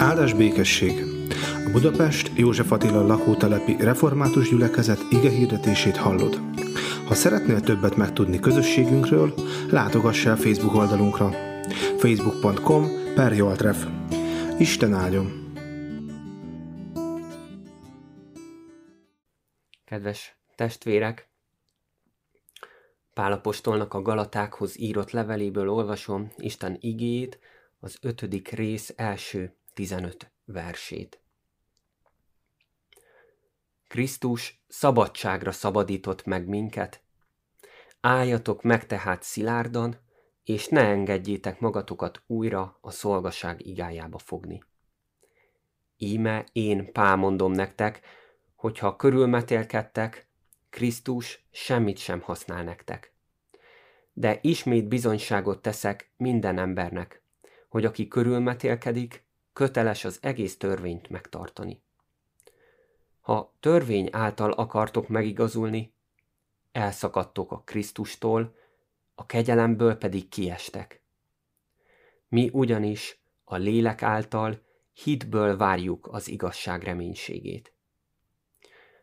Áldás békesség! A Budapest József Attila lakótelepi református gyülekezet ige hirdetését hallod. Ha szeretnél többet megtudni közösségünkről, látogass el Facebook oldalunkra facebook.com per Joltref. Isten áldjon! Kedves testvérek! Pálapostolnak a Galatákhoz írott leveléből olvasom Isten igéjét, az ötödik rész első 15 versét. Krisztus szabadságra szabadított meg minket. Álljatok meg tehát szilárdan, és ne engedjétek magatokat újra a szolgaság igájába fogni. Íme én Pál mondom nektek, hogyha körülmetélkedtek, Krisztus semmit sem használ nektek. De ismét bizonyságot teszek minden embernek, hogy aki körülmetélkedik, köteles az egész törvényt megtartani. Ha törvény által akartok megigazulni, elszakadtok a Krisztustól, a kegyelemből pedig kiestek. Mi ugyanis a lélek által hitből várjuk az igazság reménységét.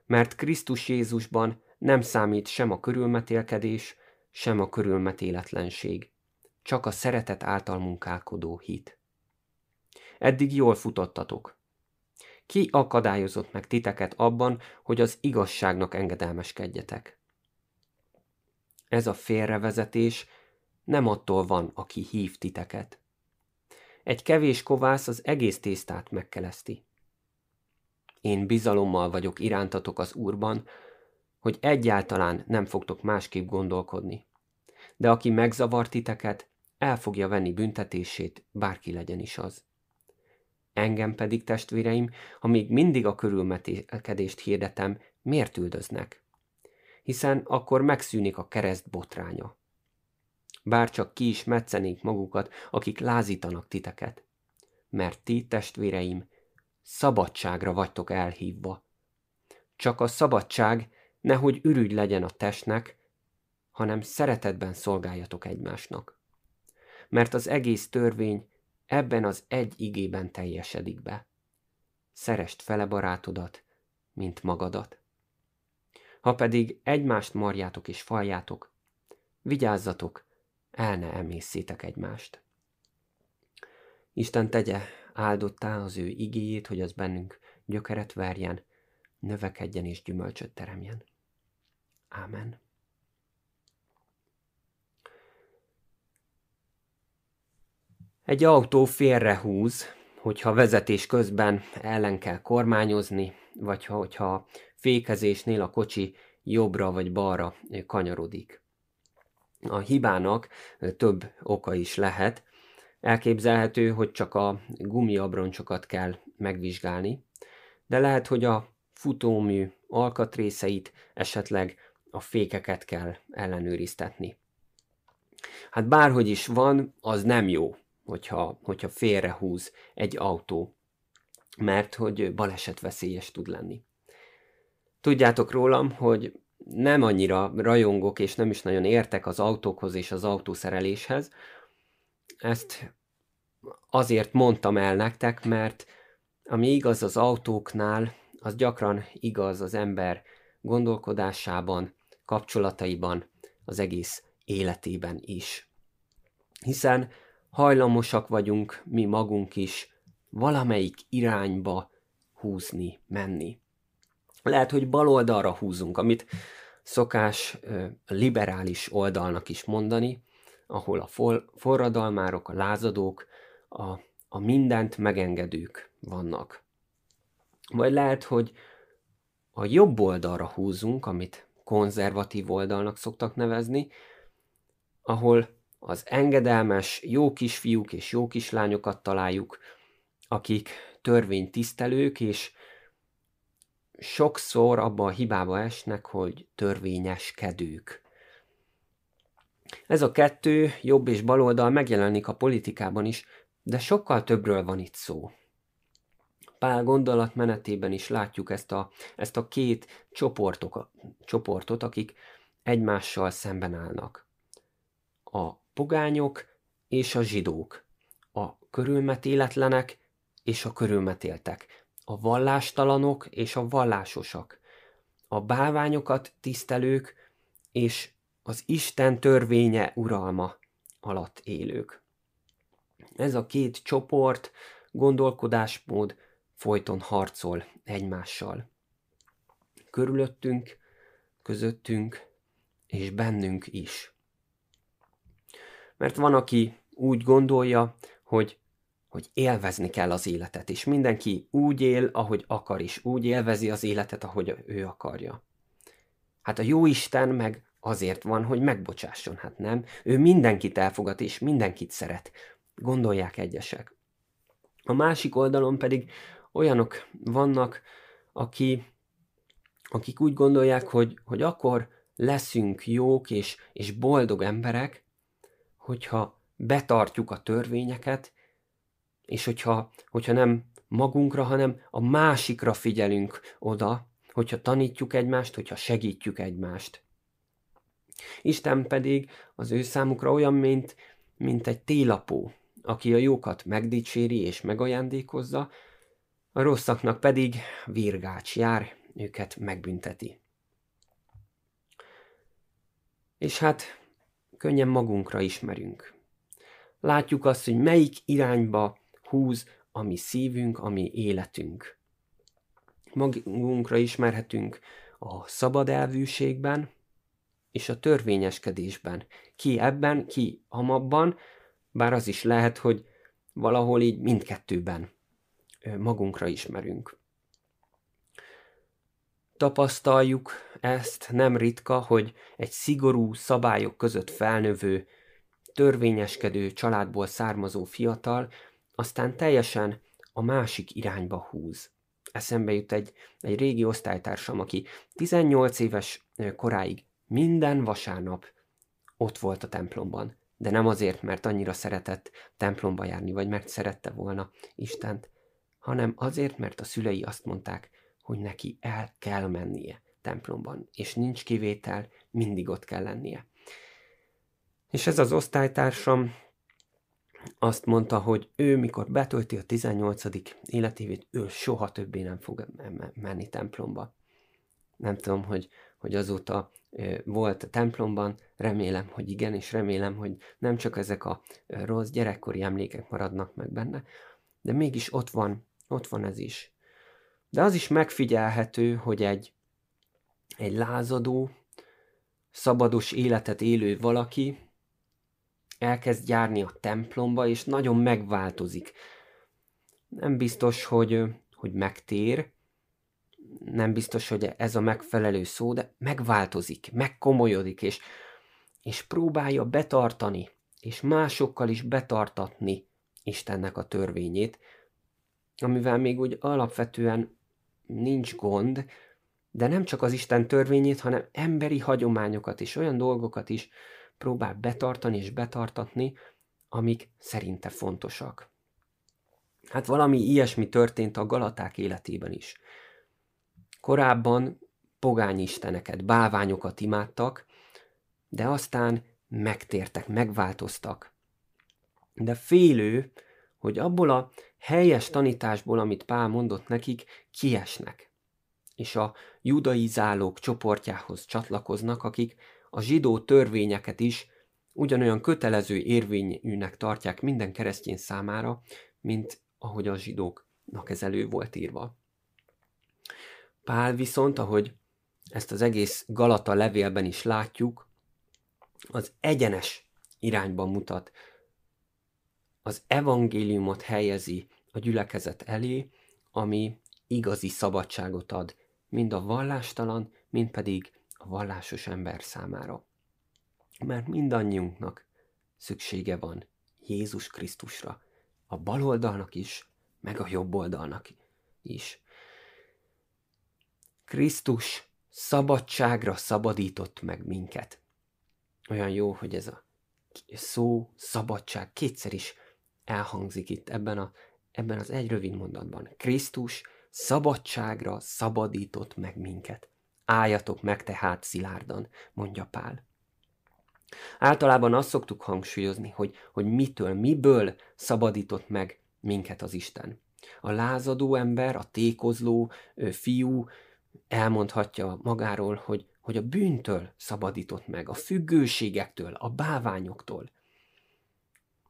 Mert Krisztus Jézusban nem számít sem a körülmetélkedés, sem a körülmetéletlenség, csak a szeretet által munkálkodó hit. Eddig jól futottatok. Ki akadályozott meg titeket abban, hogy az igazságnak engedelmeskedjetek? Ez a félrevezetés nem attól van, aki hív titeket. Egy kevés kovász az egész tésztát megkeleszti. Én bizalommal vagyok irántatok az Úrban, hogy egyáltalán nem fogtok másképp gondolkodni. De aki megzavar titeket, el fogja venni büntetését, bárki legyen is az. Engem pedig, testvéreim, még mindig a körülmetélkedést hirdetem, miért üldöznek? Hiszen akkor megszűnik a kereszt botránya. Bár csak ki is metszenék magukat, akik lázítanak titeket. Mert ti, testvéreim, szabadságra vagytok elhívva. Csak a szabadság nehogy ürügy legyen a testnek, hanem szeretetben szolgáljatok egymásnak. Mert az egész törvény ebben az egy igében teljesedik be. Szerest fele barátodat, mint magadat. Ha pedig egymást marjátok és faljátok, vigyázzatok, el ne emészszétek egymást. Isten tegye áldottá az ő igéjét, hogy az bennünk gyökeret verjen, növekedjen és gyümölcsöt teremjen. Ámen. Egy autó félrehúz, hogyha vezetés közben ellen kell kormányozni, vagy ha, hogyha fékezésnél a kocsi jobbra vagy balra kanyarodik. A hibának több oka is lehet. Elképzelhető, hogy csak a gumiabroncsokat kell megvizsgálni, de lehet, hogy a futómű alkatrészeit, esetleg a fékeket kell ellenőriztetni. Hát bárhogy is van, az nem jó hogyha, hogyha félrehúz egy autó, mert hogy balesetveszélyes tud lenni. Tudjátok rólam, hogy nem annyira rajongok és nem is nagyon értek az autókhoz és az autószereléshez. Ezt azért mondtam el nektek, mert ami igaz az autóknál, az gyakran igaz az ember gondolkodásában, kapcsolataiban, az egész életében is. Hiszen hajlamosak vagyunk mi magunk is valamelyik irányba húzni, menni. Lehet, hogy bal oldalra húzunk, amit szokás liberális oldalnak is mondani, ahol a for, forradalmárok, a lázadók, a, a mindent megengedők vannak. Vagy lehet, hogy a jobb oldalra húzunk, amit konzervatív oldalnak szoktak nevezni, ahol az engedelmes jó kisfiúk és jó kislányokat találjuk, akik törvénytisztelők, és sokszor abba a hibába esnek, hogy törvényeskedők. Ez a kettő, jobb és baloldal megjelenik a politikában is, de sokkal többről van itt szó. Pál gondolatmenetében is látjuk ezt a, ezt a két csoportok, csoportot, akik egymással szemben állnak. A pogányok és a zsidók, a körülmetéletlenek és a körülmetéltek, a vallástalanok és a vallásosak, a bálványokat tisztelők és az Isten törvénye uralma alatt élők. Ez a két csoport, gondolkodásmód folyton harcol egymással. Körülöttünk, közöttünk és bennünk is. Mert van, aki úgy gondolja, hogy, hogy élvezni kell az életet, és mindenki úgy él, ahogy akar, és úgy élvezi az életet, ahogy ő akarja. Hát a jó Isten meg azért van, hogy megbocsásson, hát nem? Ő mindenkit elfogad, és mindenkit szeret. Gondolják egyesek. A másik oldalon pedig olyanok vannak, aki, akik úgy gondolják, hogy, hogy akkor leszünk jók és, és boldog emberek, hogyha betartjuk a törvényeket, és hogyha, hogyha nem magunkra, hanem a másikra figyelünk oda, hogyha tanítjuk egymást, hogyha segítjük egymást. Isten pedig az ő számukra olyan, mint, mint egy télapó, aki a jókat megdicséri és megajándékozza, a rosszaknak pedig virgács jár, őket megbünteti. És hát könnyen magunkra ismerünk. Látjuk azt, hogy melyik irányba húz a mi szívünk, a mi életünk. Magunkra ismerhetünk a szabad elvűségben és a törvényeskedésben. Ki ebben, ki amabban, bár az is lehet, hogy valahol így mindkettőben magunkra ismerünk. Tapasztaljuk ezt nem ritka, hogy egy szigorú szabályok között felnövő, törvényeskedő családból származó fiatal aztán teljesen a másik irányba húz. Eszembe jut egy, egy régi osztálytársam, aki 18 éves koráig minden vasárnap ott volt a templomban, de nem azért, mert annyira szeretett templomba járni, vagy mert szerette volna Istent, hanem azért, mert a szülei azt mondták, hogy neki el kell mennie templomban, és nincs kivétel, mindig ott kell lennie. És ez az osztálytársam azt mondta, hogy ő, mikor betölti a 18. életévét, ő soha többé nem fog menni templomba. Nem tudom, hogy, hogy azóta volt a templomban, remélem, hogy igen, és remélem, hogy nem csak ezek a rossz gyerekkori emlékek maradnak meg benne, de mégis ott van, ott van ez is. De az is megfigyelhető, hogy egy, egy lázadó, szabados életet élő valaki elkezd járni a templomba, és nagyon megváltozik. Nem biztos, hogy, hogy megtér, nem biztos, hogy ez a megfelelő szó, de megváltozik, megkomolyodik, és, és próbálja betartani, és másokkal is betartatni Istennek a törvényét, amivel még úgy alapvetően nincs gond, de nem csak az Isten törvényét, hanem emberi hagyományokat és olyan dolgokat is próbál betartani és betartatni, amik szerinte fontosak. Hát valami ilyesmi történt a Galaták életében is. Korábban pogány isteneket, bálványokat imádtak, de aztán megtértek, megváltoztak. De félő, hogy abból a helyes tanításból, amit Pál mondott nekik, kiesnek. És a judaizálók csoportjához csatlakoznak, akik a zsidó törvényeket is ugyanolyan kötelező érvényűnek tartják minden keresztény számára, mint ahogy a zsidóknak ez elő volt írva. Pál viszont, ahogy ezt az egész Galata levélben is látjuk, az egyenes irányba mutat. Az evangéliumot helyezi a gyülekezet elé, ami igazi szabadságot ad, mind a vallástalan, mind pedig a vallásos ember számára. Mert mindannyiunknak szüksége van Jézus Krisztusra, a bal oldalnak is, meg a jobb oldalnak is. Krisztus szabadságra szabadított meg minket. Olyan jó, hogy ez a szó, szabadság kétszer is elhangzik itt ebben, a, ebben az egy rövid mondatban. Krisztus szabadságra szabadított meg minket. Álljatok meg tehát szilárdan, mondja Pál. Általában azt szoktuk hangsúlyozni, hogy, hogy mitől, miből szabadított meg minket az Isten. A lázadó ember, a tékozló fiú elmondhatja magáról, hogy, hogy a bűntől szabadított meg, a függőségektől, a báványoktól.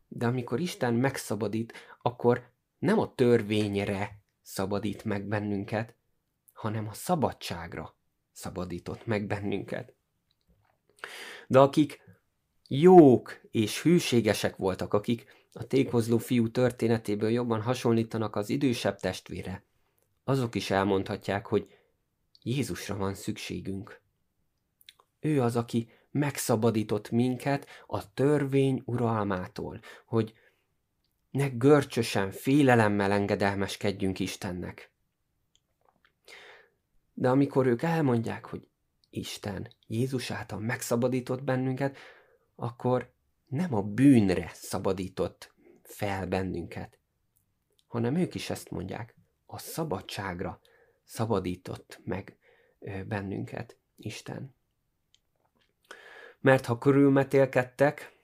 De amikor Isten megszabadít, akkor nem a törvényre szabadít meg bennünket, hanem a szabadságra szabadított meg bennünket. De akik jók és hűségesek voltak, akik a tékozló fiú történetéből jobban hasonlítanak az idősebb testvére, azok is elmondhatják, hogy Jézusra van szükségünk. Ő az, aki megszabadított minket a törvény uralmától, hogy ne görcsösen, félelemmel engedelmeskedjünk Istennek. De amikor ők elmondják, hogy Isten Jézus által megszabadított bennünket, akkor nem a bűnre szabadított fel bennünket, hanem ők is ezt mondják, a szabadságra szabadított meg bennünket Isten. Mert ha körülmetélkedtek,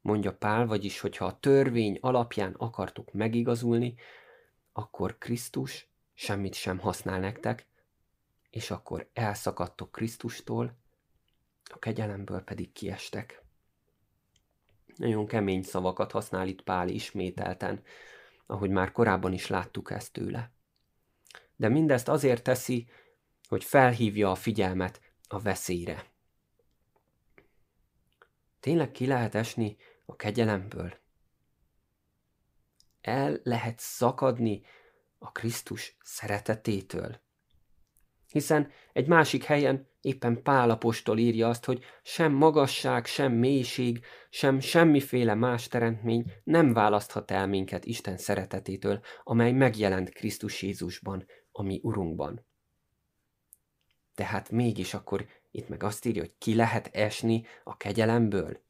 mondja Pál, vagyis hogyha a törvény alapján akartuk megigazulni, akkor Krisztus semmit sem használ nektek, és akkor elszakadtok Krisztustól, a kegyelemből pedig kiestek. Nagyon kemény szavakat használ itt Pál ismételten, ahogy már korábban is láttuk ezt tőle. De mindezt azért teszi, hogy felhívja a figyelmet a veszélyre. Tényleg ki lehet esni a kegyelemből? El lehet szakadni a Krisztus szeretetétől? Hiszen egy másik helyen éppen Pálapostól írja azt, hogy sem magasság, sem mélység, sem semmiféle más teremtmény nem választhat el minket Isten szeretetétől, amely megjelent Krisztus Jézusban, a mi Urunkban. Tehát mégis akkor itt meg azt írja, hogy ki lehet esni a kegyelemből?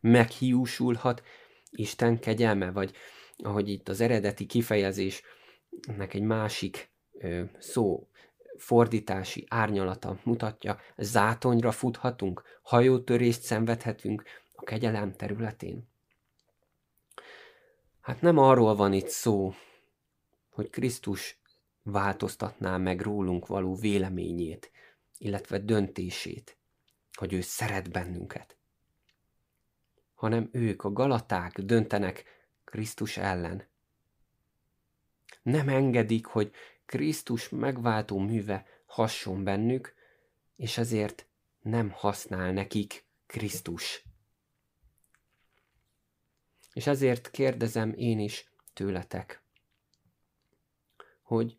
Meghiúsulhat Isten kegyelme, vagy ahogy itt az eredeti kifejezésnek egy másik ö, szó fordítási árnyalata mutatja, zátonyra futhatunk, hajótörést szenvedhetünk a kegyelem területén. Hát nem arról van itt szó, hogy Krisztus változtatná meg rólunk való véleményét, illetve döntését, hogy ő szeret bennünket, hanem ők, a galaták döntenek Krisztus ellen. Nem engedik, hogy Krisztus megváltó műve hasson bennük, és ezért nem használ nekik Krisztus. És ezért kérdezem én is tőletek, hogy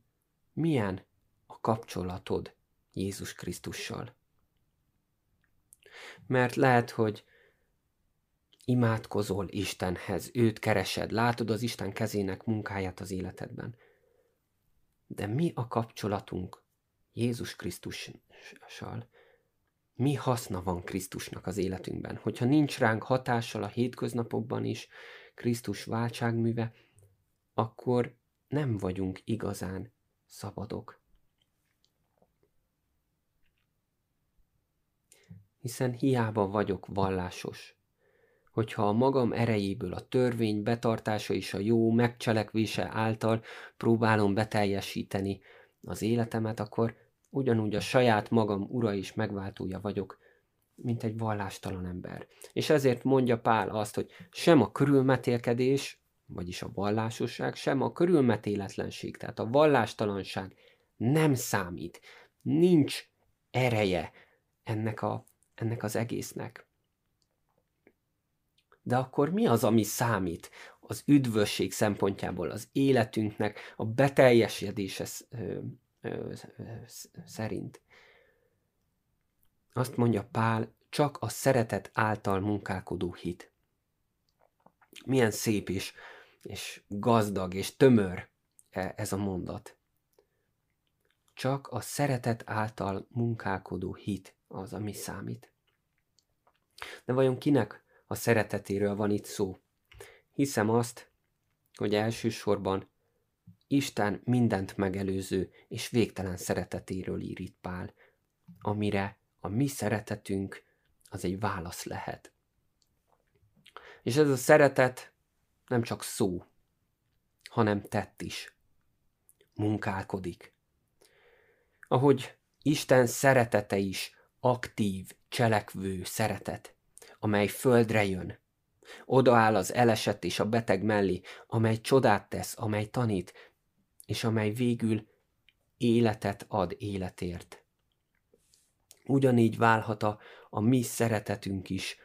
milyen a kapcsolatod Jézus Krisztussal. Mert lehet, hogy imádkozol Istenhez, őt keresed, látod az Isten kezének munkáját az életedben. De mi a kapcsolatunk Jézus Krisztussal? Mi haszna van Krisztusnak az életünkben? Hogyha nincs ránk hatással a hétköznapokban is Krisztus váltságműve, akkor nem vagyunk igazán szabadok. Hiszen hiába vagyok vallásos, hogyha a magam erejéből a törvény betartása és a jó megcselekvése által próbálom beteljesíteni az életemet, akkor ugyanúgy a saját magam ura és megváltója vagyok, mint egy vallástalan ember. És ezért mondja Pál azt, hogy sem a körülmetélkedés, vagyis a vallásosság, sem a körülmetéletlenség, tehát a vallástalanság nem számít. Nincs ereje ennek, a, ennek az egésznek. De akkor mi az, ami számít az üdvösség szempontjából, az életünknek a beteljesedése szerint? Azt mondja Pál, csak a szeretet által munkálkodó hit. Milyen szép is, és gazdag, és tömör e, ez a mondat. Csak a szeretet által munkálkodó hit az, ami számít. De vajon kinek a szeretetéről van itt szó. Hiszem azt, hogy elsősorban Isten mindent megelőző és végtelen szeretetéről ír itt Pál, amire a mi szeretetünk az egy válasz lehet. És ez a szeretet nem csak szó, hanem tett is. munkálkodik. Ahogy Isten szeretete is aktív, cselekvő szeretet, amely földre jön, odaáll az elesett és a beteg mellé, amely csodát tesz, amely tanít, és amely végül életet ad életért. Ugyanígy válhat a, a mi szeretetünk is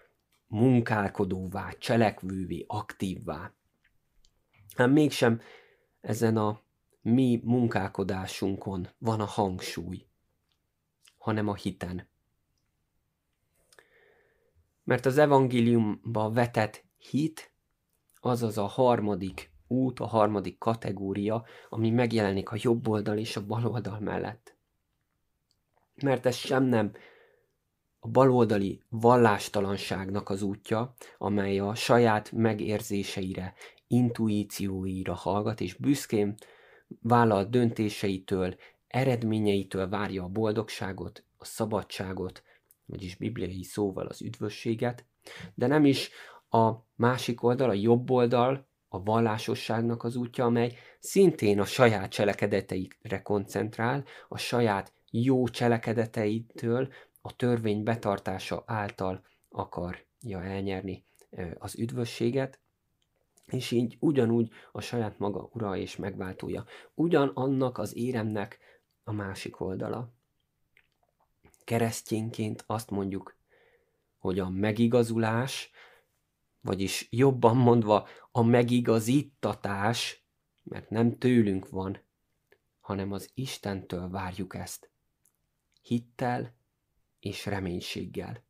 munkálkodóvá, cselekvővé, aktívvá. Hát mégsem ezen a mi munkálkodásunkon van a hangsúly, hanem a hiten. Mert az evangéliumba vetett hit, azaz a harmadik út, a harmadik kategória, ami megjelenik a jobb oldal és a bal oldal mellett. Mert ez sem nem a baloldali vallástalanságnak az útja, amely a saját megérzéseire, intuícióira hallgat, és büszkén vállalt döntéseitől, eredményeitől várja a boldogságot, a szabadságot, vagyis bibliai szóval az üdvösséget, de nem is a másik oldal, a jobb oldal, a vallásosságnak az útja, amely szintén a saját cselekedeteikre koncentrál, a saját jó cselekedeteitől a törvény betartása által akarja elnyerni az üdvösséget, és így ugyanúgy a saját maga ura és megváltója. Ugyanannak az éremnek a másik oldala. Keresztényként azt mondjuk, hogy a megigazulás, vagyis jobban mondva a megigazítatás, mert nem tőlünk van, hanem az Istentől várjuk ezt. Hittel és reménységgel.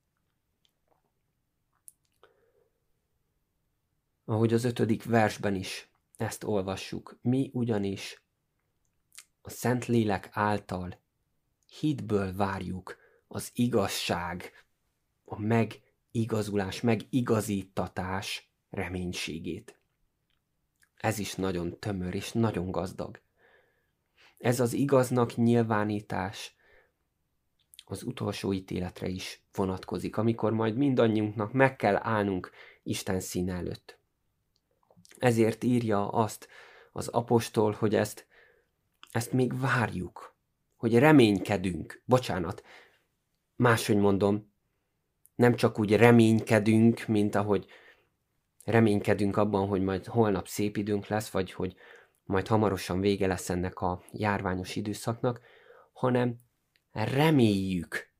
Ahogy az ötödik versben is ezt olvassuk, mi ugyanis a Szentlélek által hitből várjuk az igazság, a megigazulás, megigazítatás reménységét. Ez is nagyon tömör és nagyon gazdag. Ez az igaznak nyilvánítás az utolsó ítéletre is vonatkozik, amikor majd mindannyiunknak meg kell állnunk Isten szín előtt. Ezért írja azt az apostol, hogy ezt, ezt még várjuk, hogy reménykedünk. Bocsánat, máshogy mondom, nem csak úgy reménykedünk, mint ahogy reménykedünk abban, hogy majd holnap szép időnk lesz, vagy hogy majd hamarosan vége lesz ennek a járványos időszaknak, hanem reméljük,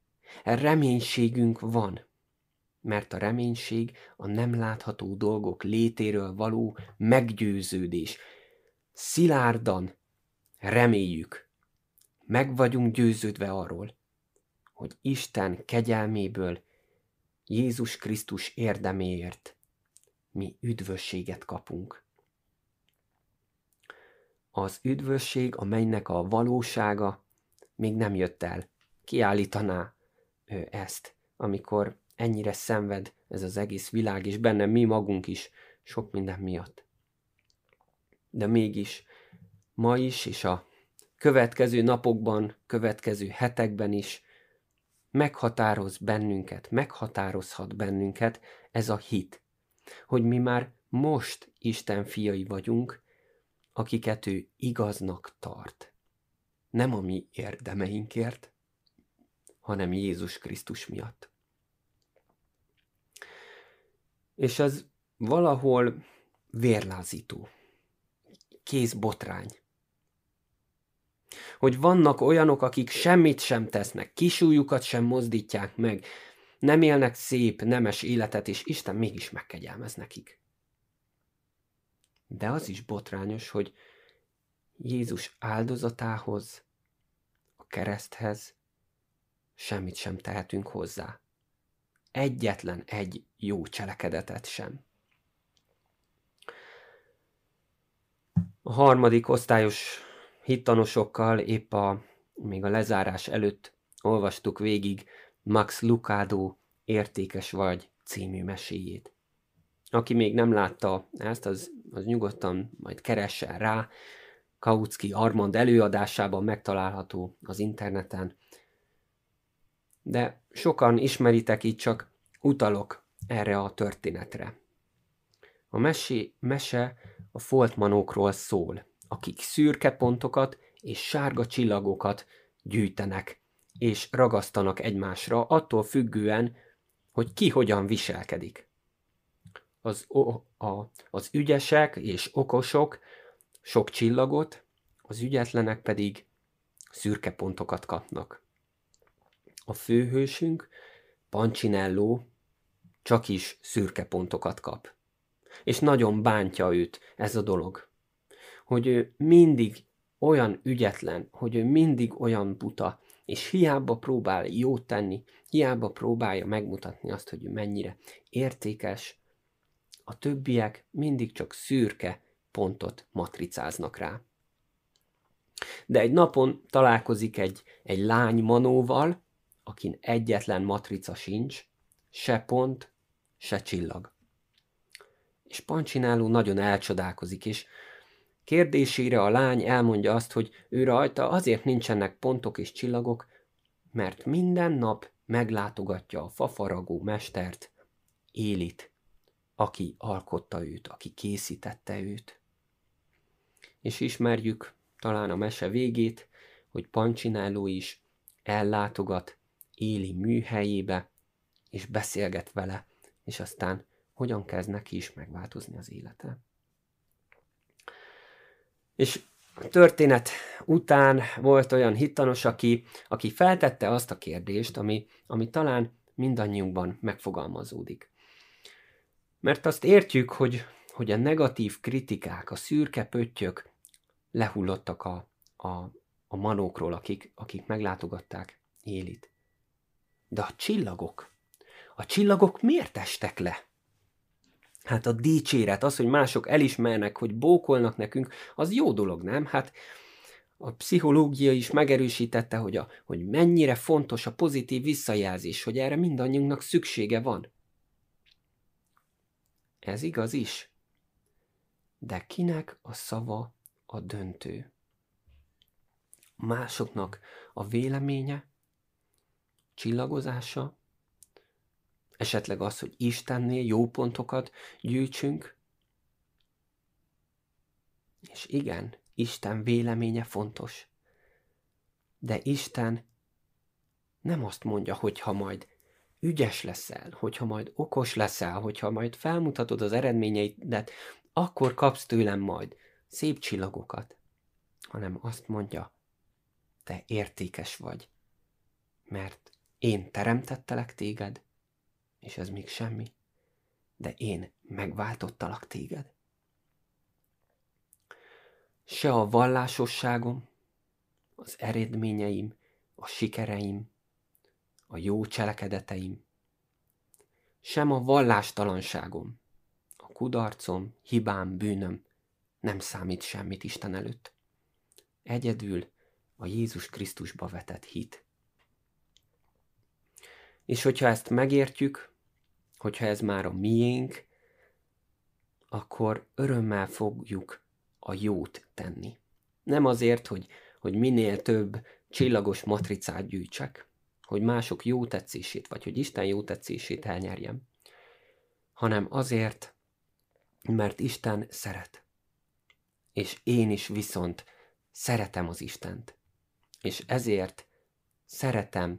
reménységünk van mert a reménység a nem látható dolgok létéről való meggyőződés. Szilárdan reméljük, meg vagyunk győződve arról, hogy Isten kegyelméből Jézus Krisztus érdeméért mi üdvösséget kapunk. Az üdvösség, amelynek a valósága még nem jött el. Kiállítaná ezt, amikor ennyire szenved ez az egész világ, és benne mi magunk is sok minden miatt. De mégis ma is, és a következő napokban, következő hetekben is meghatároz bennünket, meghatározhat bennünket ez a hit, hogy mi már most Isten fiai vagyunk, akiket ő igaznak tart. Nem a mi érdemeinkért, hanem Jézus Krisztus miatt. és az valahol vérlázító, kézbotrány. Hogy vannak olyanok, akik semmit sem tesznek, kisújukat sem mozdítják meg, nem élnek szép, nemes életet, és Isten mégis megkegyelmez nekik. De az is botrányos, hogy Jézus áldozatához, a kereszthez semmit sem tehetünk hozzá egyetlen egy jó cselekedetet sem. A harmadik osztályos hittanosokkal épp a, még a lezárás előtt olvastuk végig Max Lucado Értékes vagy című meséjét. Aki még nem látta ezt, az, az nyugodtan majd keressen rá. Kautsky Armand előadásában megtalálható az interneten, de sokan ismeritek így csak utalok erre a történetre. A mesé, mese a foltmanókról szól, akik szürke pontokat és sárga csillagokat gyűjtenek, és ragasztanak egymásra, attól függően, hogy ki hogyan viselkedik. Az, o, a, az ügyesek és okosok sok csillagot, az ügyetlenek pedig szürke pontokat kapnak. A főhősünk, Pancsinelló, csak is szürke pontokat kap. És nagyon bántja őt ez a dolog. Hogy ő mindig olyan ügyetlen, hogy ő mindig olyan buta, és hiába próbál jót tenni, hiába próbálja megmutatni azt, hogy mennyire értékes, a többiek mindig csak szürke pontot matricáznak rá. De egy napon találkozik egy, egy lány manóval, akin egyetlen matrica sincs, se pont, se csillag. És Pancsináló nagyon elcsodálkozik, és kérdésére a lány elmondja azt, hogy ő rajta azért nincsenek pontok és csillagok, mert minden nap meglátogatja a fafaragó mestert, Élit, aki alkotta őt, aki készítette őt. És ismerjük talán a mese végét, hogy Pancsináló is ellátogat Éli műhelyébe, és beszélget vele, és aztán hogyan kezd neki is megváltozni az élete. És történet után volt olyan hittanos, aki, aki feltette azt a kérdést, ami, ami talán mindannyiunkban megfogalmazódik. Mert azt értjük, hogy, hogy a negatív kritikák, a szürke pöttyök lehullottak a, a, a manókról, akik, akik meglátogatták Élit. De a csillagok, a csillagok miért estek le? Hát a dicséret, az, hogy mások elismernek, hogy bókolnak nekünk, az jó dolog, nem? Hát a pszichológia is megerősítette, hogy, a, hogy mennyire fontos a pozitív visszajelzés, hogy erre mindannyiunknak szüksége van. Ez igaz is. De kinek a szava a döntő? Másoknak a véleménye, csillagozása, esetleg az, hogy Istennél jó pontokat gyűjtsünk. És igen, Isten véleménye fontos. De Isten nem azt mondja, hogy ha majd ügyes leszel, hogyha majd okos leszel, hogyha majd felmutatod az eredményeidet, akkor kapsz tőlem majd szép csillagokat, hanem azt mondja, te értékes vagy, mert én teremtettelek téged, és ez még semmi, de én megváltottalak téged. Se a vallásosságom, az eredményeim, a sikereim, a jó cselekedeteim, sem a vallástalanságom, a kudarcom, hibám, bűnöm nem számít semmit Isten előtt. Egyedül a Jézus Krisztusba vetett hit. És hogyha ezt megértjük, hogyha ez már a miénk, akkor örömmel fogjuk a jót tenni. Nem azért, hogy, hogy minél több csillagos matricát gyűjtsek, hogy mások jó tetszését, vagy hogy Isten jó tetszését elnyerjem, hanem azért, mert Isten szeret. És én is viszont szeretem az Istent. És ezért szeretem,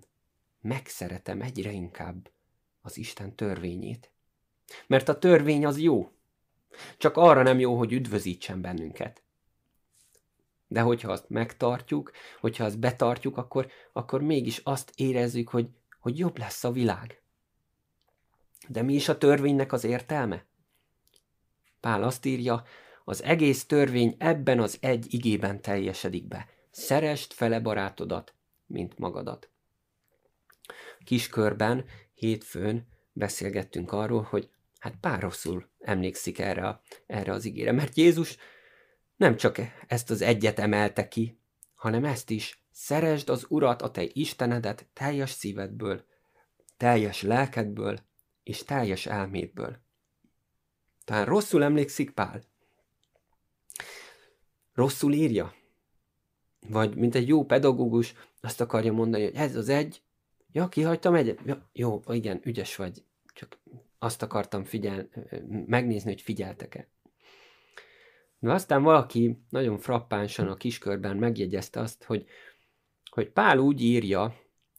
megszeretem egyre inkább az Isten törvényét. Mert a törvény az jó. Csak arra nem jó, hogy üdvözítsen bennünket. De hogyha azt megtartjuk, hogyha azt betartjuk, akkor, akkor mégis azt érezzük, hogy, hogy jobb lesz a világ. De mi is a törvénynek az értelme? Pál azt írja, az egész törvény ebben az egy igében teljesedik be. Szerest fele barátodat, mint magadat. Kiskörben hétfőn beszélgettünk arról, hogy hát pár rosszul emlékszik erre, a, erre az igére, mert Jézus nem csak ezt az egyet emelte ki, hanem ezt is, szeresd az Urat, a te Istenedet teljes szívedből, teljes lelkedből és teljes elmédből. Talán rosszul emlékszik Pál. Rosszul írja. Vagy mint egy jó pedagógus azt akarja mondani, hogy ez az egy, Ja, kihagytam egyet? Ja, jó, igen, ügyes vagy. Csak azt akartam figyel, megnézni, hogy figyeltek-e. De aztán valaki nagyon frappánsan a kiskörben megjegyezte azt, hogy, hogy Pál úgy írja,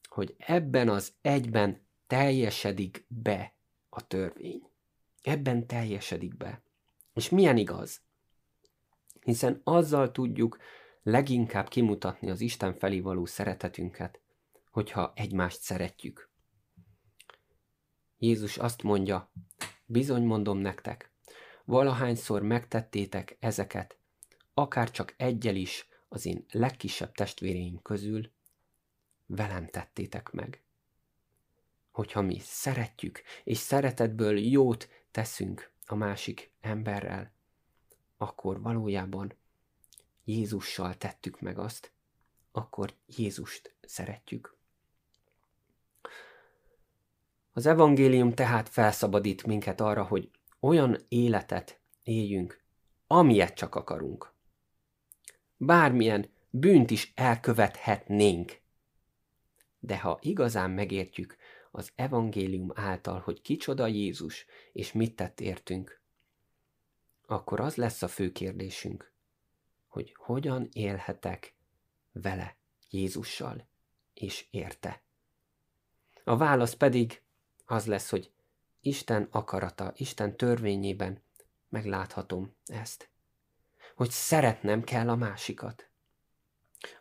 hogy ebben az egyben teljesedik be a törvény. Ebben teljesedik be. És milyen igaz? Hiszen azzal tudjuk leginkább kimutatni az Isten felé való szeretetünket, hogyha egymást szeretjük. Jézus azt mondja, bizony mondom nektek, valahányszor megtettétek ezeket, akár csak egyel is az én legkisebb testvéreim közül, velem tettétek meg. Hogyha mi szeretjük, és szeretetből jót teszünk a másik emberrel, akkor valójában Jézussal tettük meg azt, akkor Jézust szeretjük. Az evangélium tehát felszabadít minket arra, hogy olyan életet éljünk, amilyet csak akarunk. Bármilyen bűnt is elkövethetnénk. De ha igazán megértjük az evangélium által, hogy kicsoda Jézus, és mit tett értünk, akkor az lesz a fő kérdésünk, hogy hogyan élhetek vele, Jézussal, és érte. A válasz pedig az lesz, hogy Isten akarata, Isten törvényében megláthatom ezt. Hogy szeretnem kell a másikat.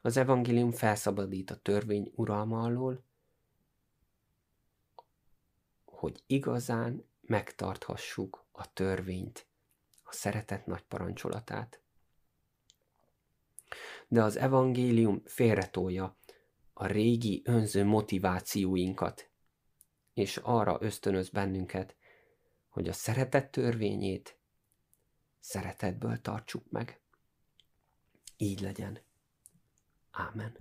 Az evangélium felszabadít a törvény uralma alól, hogy igazán megtarthassuk a törvényt, a szeretet nagy parancsolatát. De az evangélium félretolja a régi önző motivációinkat, és arra ösztönöz bennünket, hogy a szeretet törvényét szeretetből tartsuk meg. Így legyen. Ámen.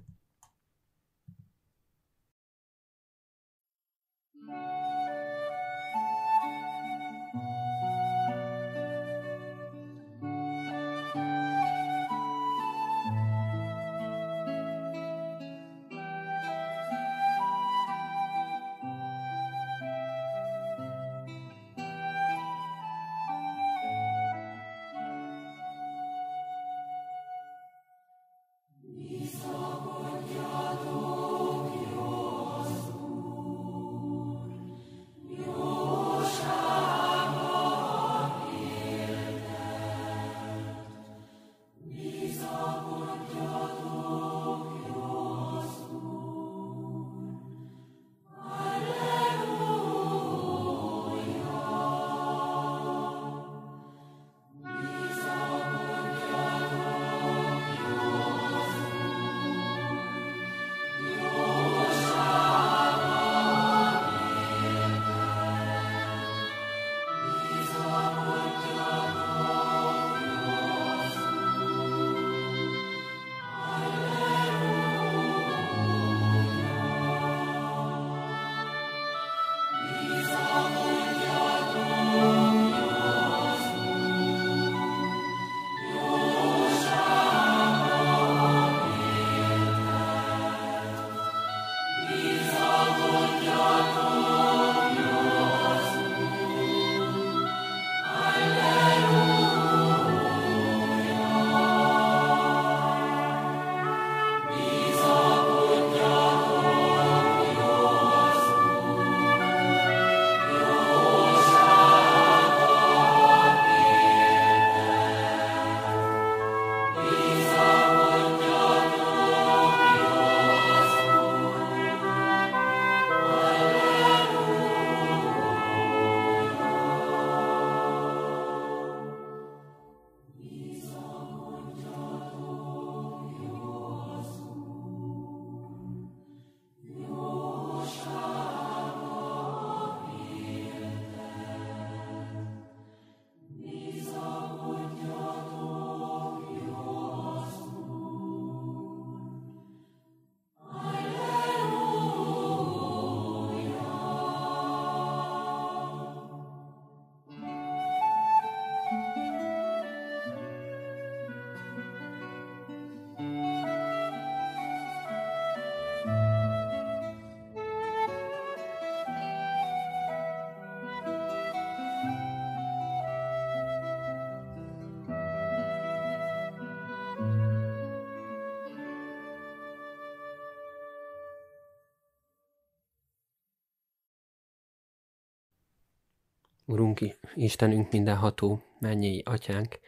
Urunk, Istenünk mindenható, mennyei atyánk,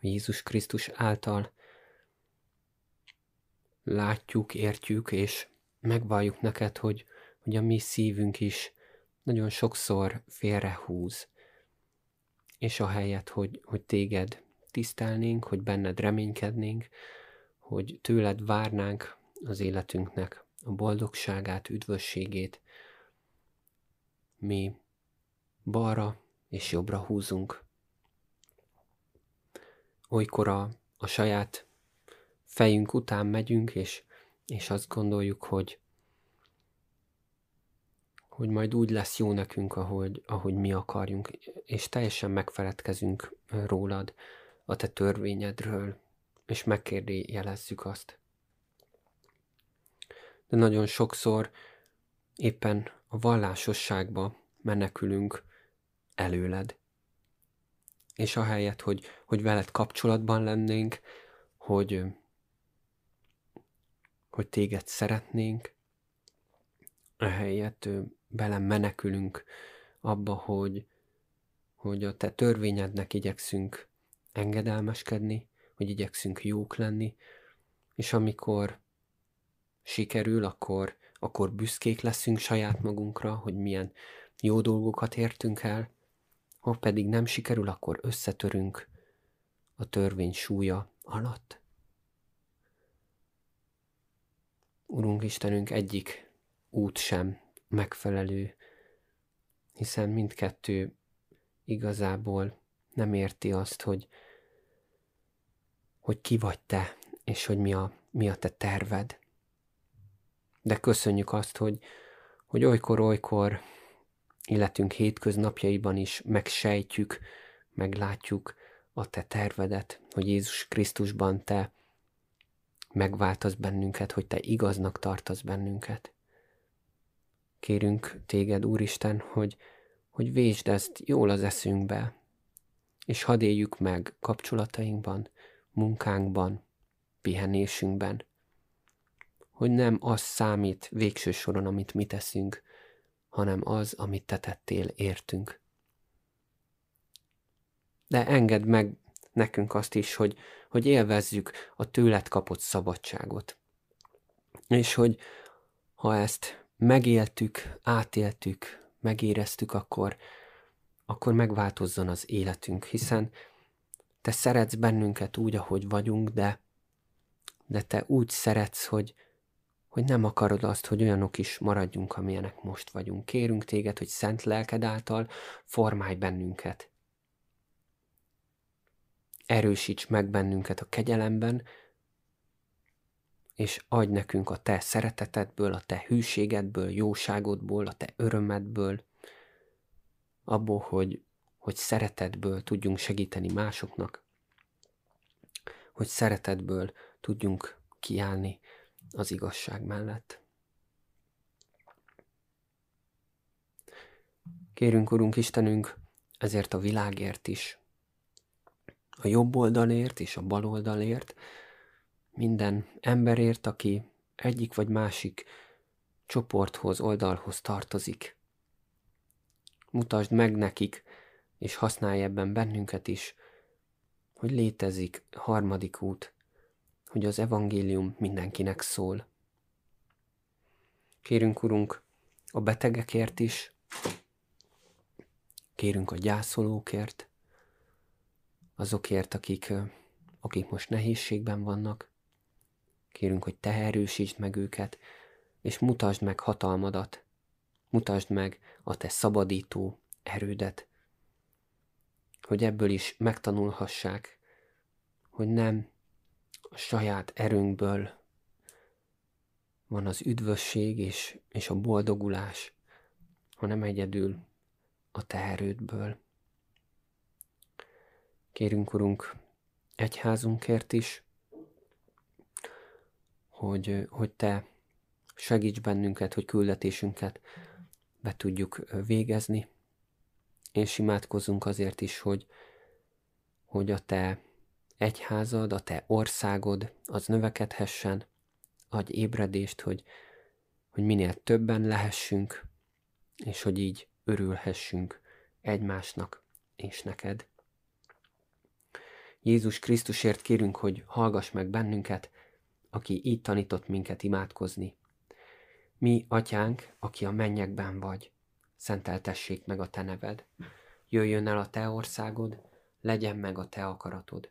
Jézus Krisztus által látjuk, értjük, és megvalljuk neked, hogy, hogy a mi szívünk is nagyon sokszor félrehúz, és a helyet, hogy, hogy téged tisztelnénk, hogy benned reménykednénk, hogy tőled várnánk az életünknek a boldogságát, üdvösségét, mi balra és jobbra húzunk. Olykor a, a saját fejünk után megyünk, és, és azt gondoljuk, hogy, hogy majd úgy lesz jó nekünk, ahogy, ahogy mi akarjunk, és teljesen megfeledkezünk rólad, a te törvényedről, és megkérdőjelezzük azt. De nagyon sokszor éppen a vallásosságba menekülünk előled. És ahelyett, hogy, hogy veled kapcsolatban lennénk, hogy, hogy téged szeretnénk, ehelyett bele menekülünk abba, hogy, hogy a te törvényednek igyekszünk engedelmeskedni, hogy igyekszünk jók lenni, és amikor sikerül, akkor, akkor büszkék leszünk saját magunkra, hogy milyen jó dolgokat értünk el, ha pedig nem sikerül, akkor összetörünk a törvény súlya alatt. Urunk Istenünk, egyik út sem megfelelő, hiszen mindkettő igazából nem érti azt, hogy, hogy ki vagy te, és hogy mi a, mi a te terved. De köszönjük azt, hogy, hogy olykor-olykor életünk hétköznapjaiban is megsejtjük, meglátjuk a te tervedet, hogy Jézus Krisztusban te megváltasz bennünket, hogy te igaznak tartasz bennünket. Kérünk téged, Úristen, hogy, hogy vésd ezt jól az eszünkbe, és hadd éljük meg kapcsolatainkban, munkánkban, pihenésünkben, hogy nem az számít végső soron, amit mi teszünk, hanem az, amit te tettél értünk. De engedd meg nekünk azt is, hogy, hogy élvezzük a tőled kapott szabadságot. És hogy ha ezt megéltük, átéltük, megéreztük, akkor, akkor megváltozzon az életünk, hiszen te szeretsz bennünket úgy, ahogy vagyunk, de, de te úgy szeretsz, hogy, hogy nem akarod azt, hogy olyanok is maradjunk, amilyenek most vagyunk. Kérünk téged, hogy szent lelked által formálj bennünket. Erősíts meg bennünket a kegyelemben, és adj nekünk a te szeretetedből, a te hűségedből, jóságodból, a te örömedből, abból, hogy, hogy szeretetből tudjunk segíteni másoknak, hogy szeretetből tudjunk kiállni az igazság mellett. Kérünk, Urunk Istenünk, ezért a világért is, a jobb oldalért és a bal oldalért, minden emberért, aki egyik vagy másik csoporthoz, oldalhoz tartozik. Mutasd meg nekik, és használj ebben bennünket is, hogy létezik harmadik út, hogy az evangélium mindenkinek szól. Kérünk, Urunk, a betegekért is, kérünk a gyászolókért, azokért, akik, akik most nehézségben vannak. Kérünk, hogy Te erősítsd meg őket, és mutasd meg hatalmadat, mutasd meg a Te szabadító erődet, hogy ebből is megtanulhassák, hogy nem a saját erőnkből van az üdvösség és, és a boldogulás, hanem egyedül a te erődből. Kérünk, Urunk, egyházunkért is, hogy, hogy Te segíts bennünket, hogy küldetésünket be tudjuk végezni, és imádkozunk azért is, hogy, hogy a Te egyházad, a te országod, az növekedhessen, adj ébredést, hogy, hogy minél többen lehessünk, és hogy így örülhessünk egymásnak. és neked. Jézus Krisztusért kérünk, hogy hallgass meg bennünket, aki így tanított minket imádkozni. Mi, atyánk, aki a mennyekben vagy, szenteltessék meg a te neved. Jöjjön el a te országod, legyen meg a te akaratod,